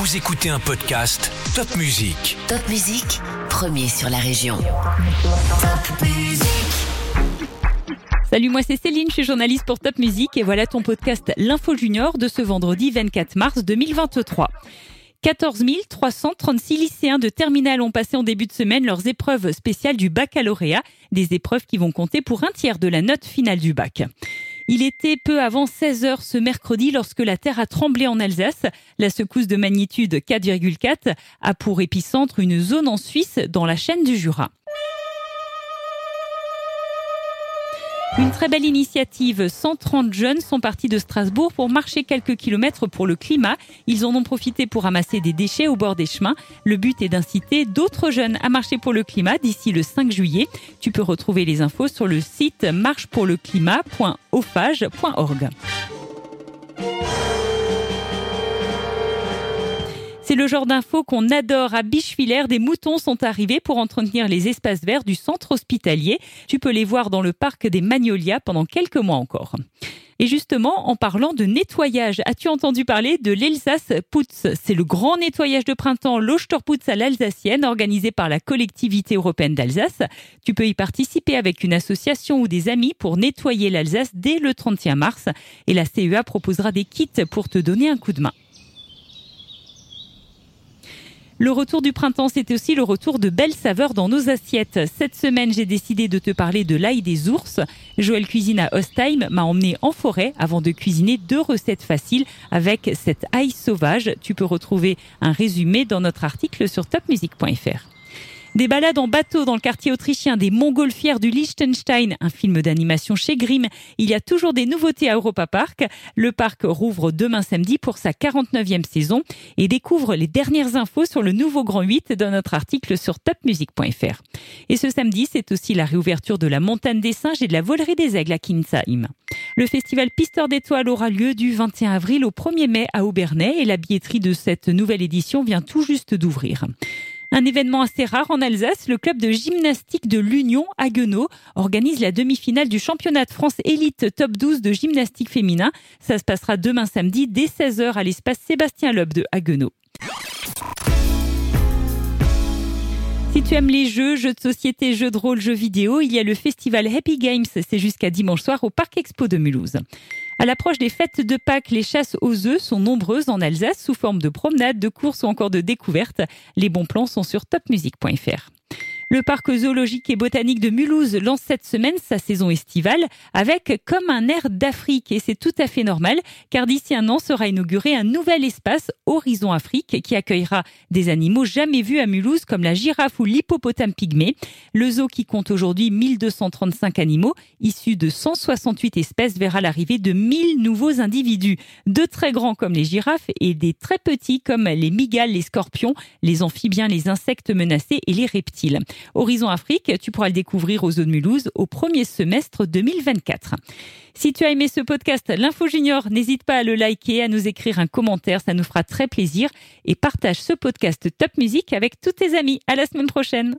Vous écoutez un podcast Top Music. Top Musique, premier sur la région. Top Musique. Salut, moi c'est Céline, je suis journaliste pour Top Music et voilà ton podcast L'Info Junior de ce vendredi 24 mars 2023. 14 336 lycéens de terminale ont passé en début de semaine leurs épreuves spéciales du baccalauréat, des épreuves qui vont compter pour un tiers de la note finale du bac. Il était peu avant 16 heures ce mercredi lorsque la terre a tremblé en Alsace. La secousse de magnitude 4,4 a pour épicentre une zone en Suisse dans la chaîne du Jura. Une très belle initiative. 130 jeunes sont partis de Strasbourg pour marcher quelques kilomètres pour le climat. Ils en ont profité pour ramasser des déchets au bord des chemins. Le but est d'inciter d'autres jeunes à marcher pour le climat d'ici le 5 juillet. Tu peux retrouver les infos sur le site marchepourleclimat.ophage.org. C'est le genre d'infos qu'on adore. À Bichevillers, des moutons sont arrivés pour entretenir les espaces verts du centre hospitalier. Tu peux les voir dans le parc des Magnolias pendant quelques mois encore. Et justement, en parlant de nettoyage, as-tu entendu parler de l'Elsace Putz? C'est le grand nettoyage de printemps l'Osterputz à l'Alsacienne organisé par la collectivité européenne d'Alsace. Tu peux y participer avec une association ou des amis pour nettoyer l'Alsace dès le 31 mars. Et la CEA proposera des kits pour te donner un coup de main. Le retour du printemps, c'est aussi le retour de belles saveurs dans nos assiettes. Cette semaine, j'ai décidé de te parler de l'ail des ours. Joël Cuisine à Ostheim m'a emmené en forêt avant de cuisiner deux recettes faciles avec cet ail sauvage. Tu peux retrouver un résumé dans notre article sur topmusic.fr. Des balades en bateau dans le quartier autrichien des Montgolfières du Liechtenstein, un film d'animation chez Grimm. Il y a toujours des nouveautés à Europa Park. Le parc rouvre demain samedi pour sa 49e saison et découvre les dernières infos sur le nouveau Grand 8 dans notre article sur topmusic.fr. Et ce samedi, c'est aussi la réouverture de la montagne des singes et de la volerie des aigles à Kinsheim. Le festival Pisteur d'étoiles aura lieu du 21 avril au 1er mai à Aubernais et la billetterie de cette nouvelle édition vient tout juste d'ouvrir. Un événement assez rare en Alsace, le club de gymnastique de l'Union Haguenau organise la demi-finale du championnat de France élite top 12 de gymnastique féminin. Ça se passera demain samedi dès 16h à l'espace Sébastien Loeb de Haguenau. Si tu aimes les jeux, jeux de société, jeux de rôle, jeux vidéo, il y a le festival Happy Games, c'est jusqu'à dimanche soir au Parc Expo de Mulhouse. À l'approche des fêtes de Pâques, les chasses aux œufs sont nombreuses en Alsace sous forme de promenades, de courses ou encore de découvertes. Les bons plans sont sur topmusic.fr. Le parc zoologique et botanique de Mulhouse lance cette semaine sa saison estivale avec comme un air d'Afrique et c'est tout à fait normal car d'ici un an sera inauguré un nouvel espace Horizon Afrique qui accueillera des animaux jamais vus à Mulhouse comme la girafe ou l'hippopotame pygmée. Le zoo qui compte aujourd'hui 1235 animaux issus de 168 espèces verra l'arrivée de 1000 nouveaux individus, de très grands comme les girafes et des très petits comme les migales, les scorpions, les amphibiens, les insectes menacés et les reptiles. Horizon Afrique, tu pourras le découvrir aux zones Mulhouse au premier semestre 2024. Si tu as aimé ce podcast L'Info Junior, n'hésite pas à le liker, à nous écrire un commentaire, ça nous fera très plaisir et partage ce podcast Top Music avec tous tes amis. À la semaine prochaine.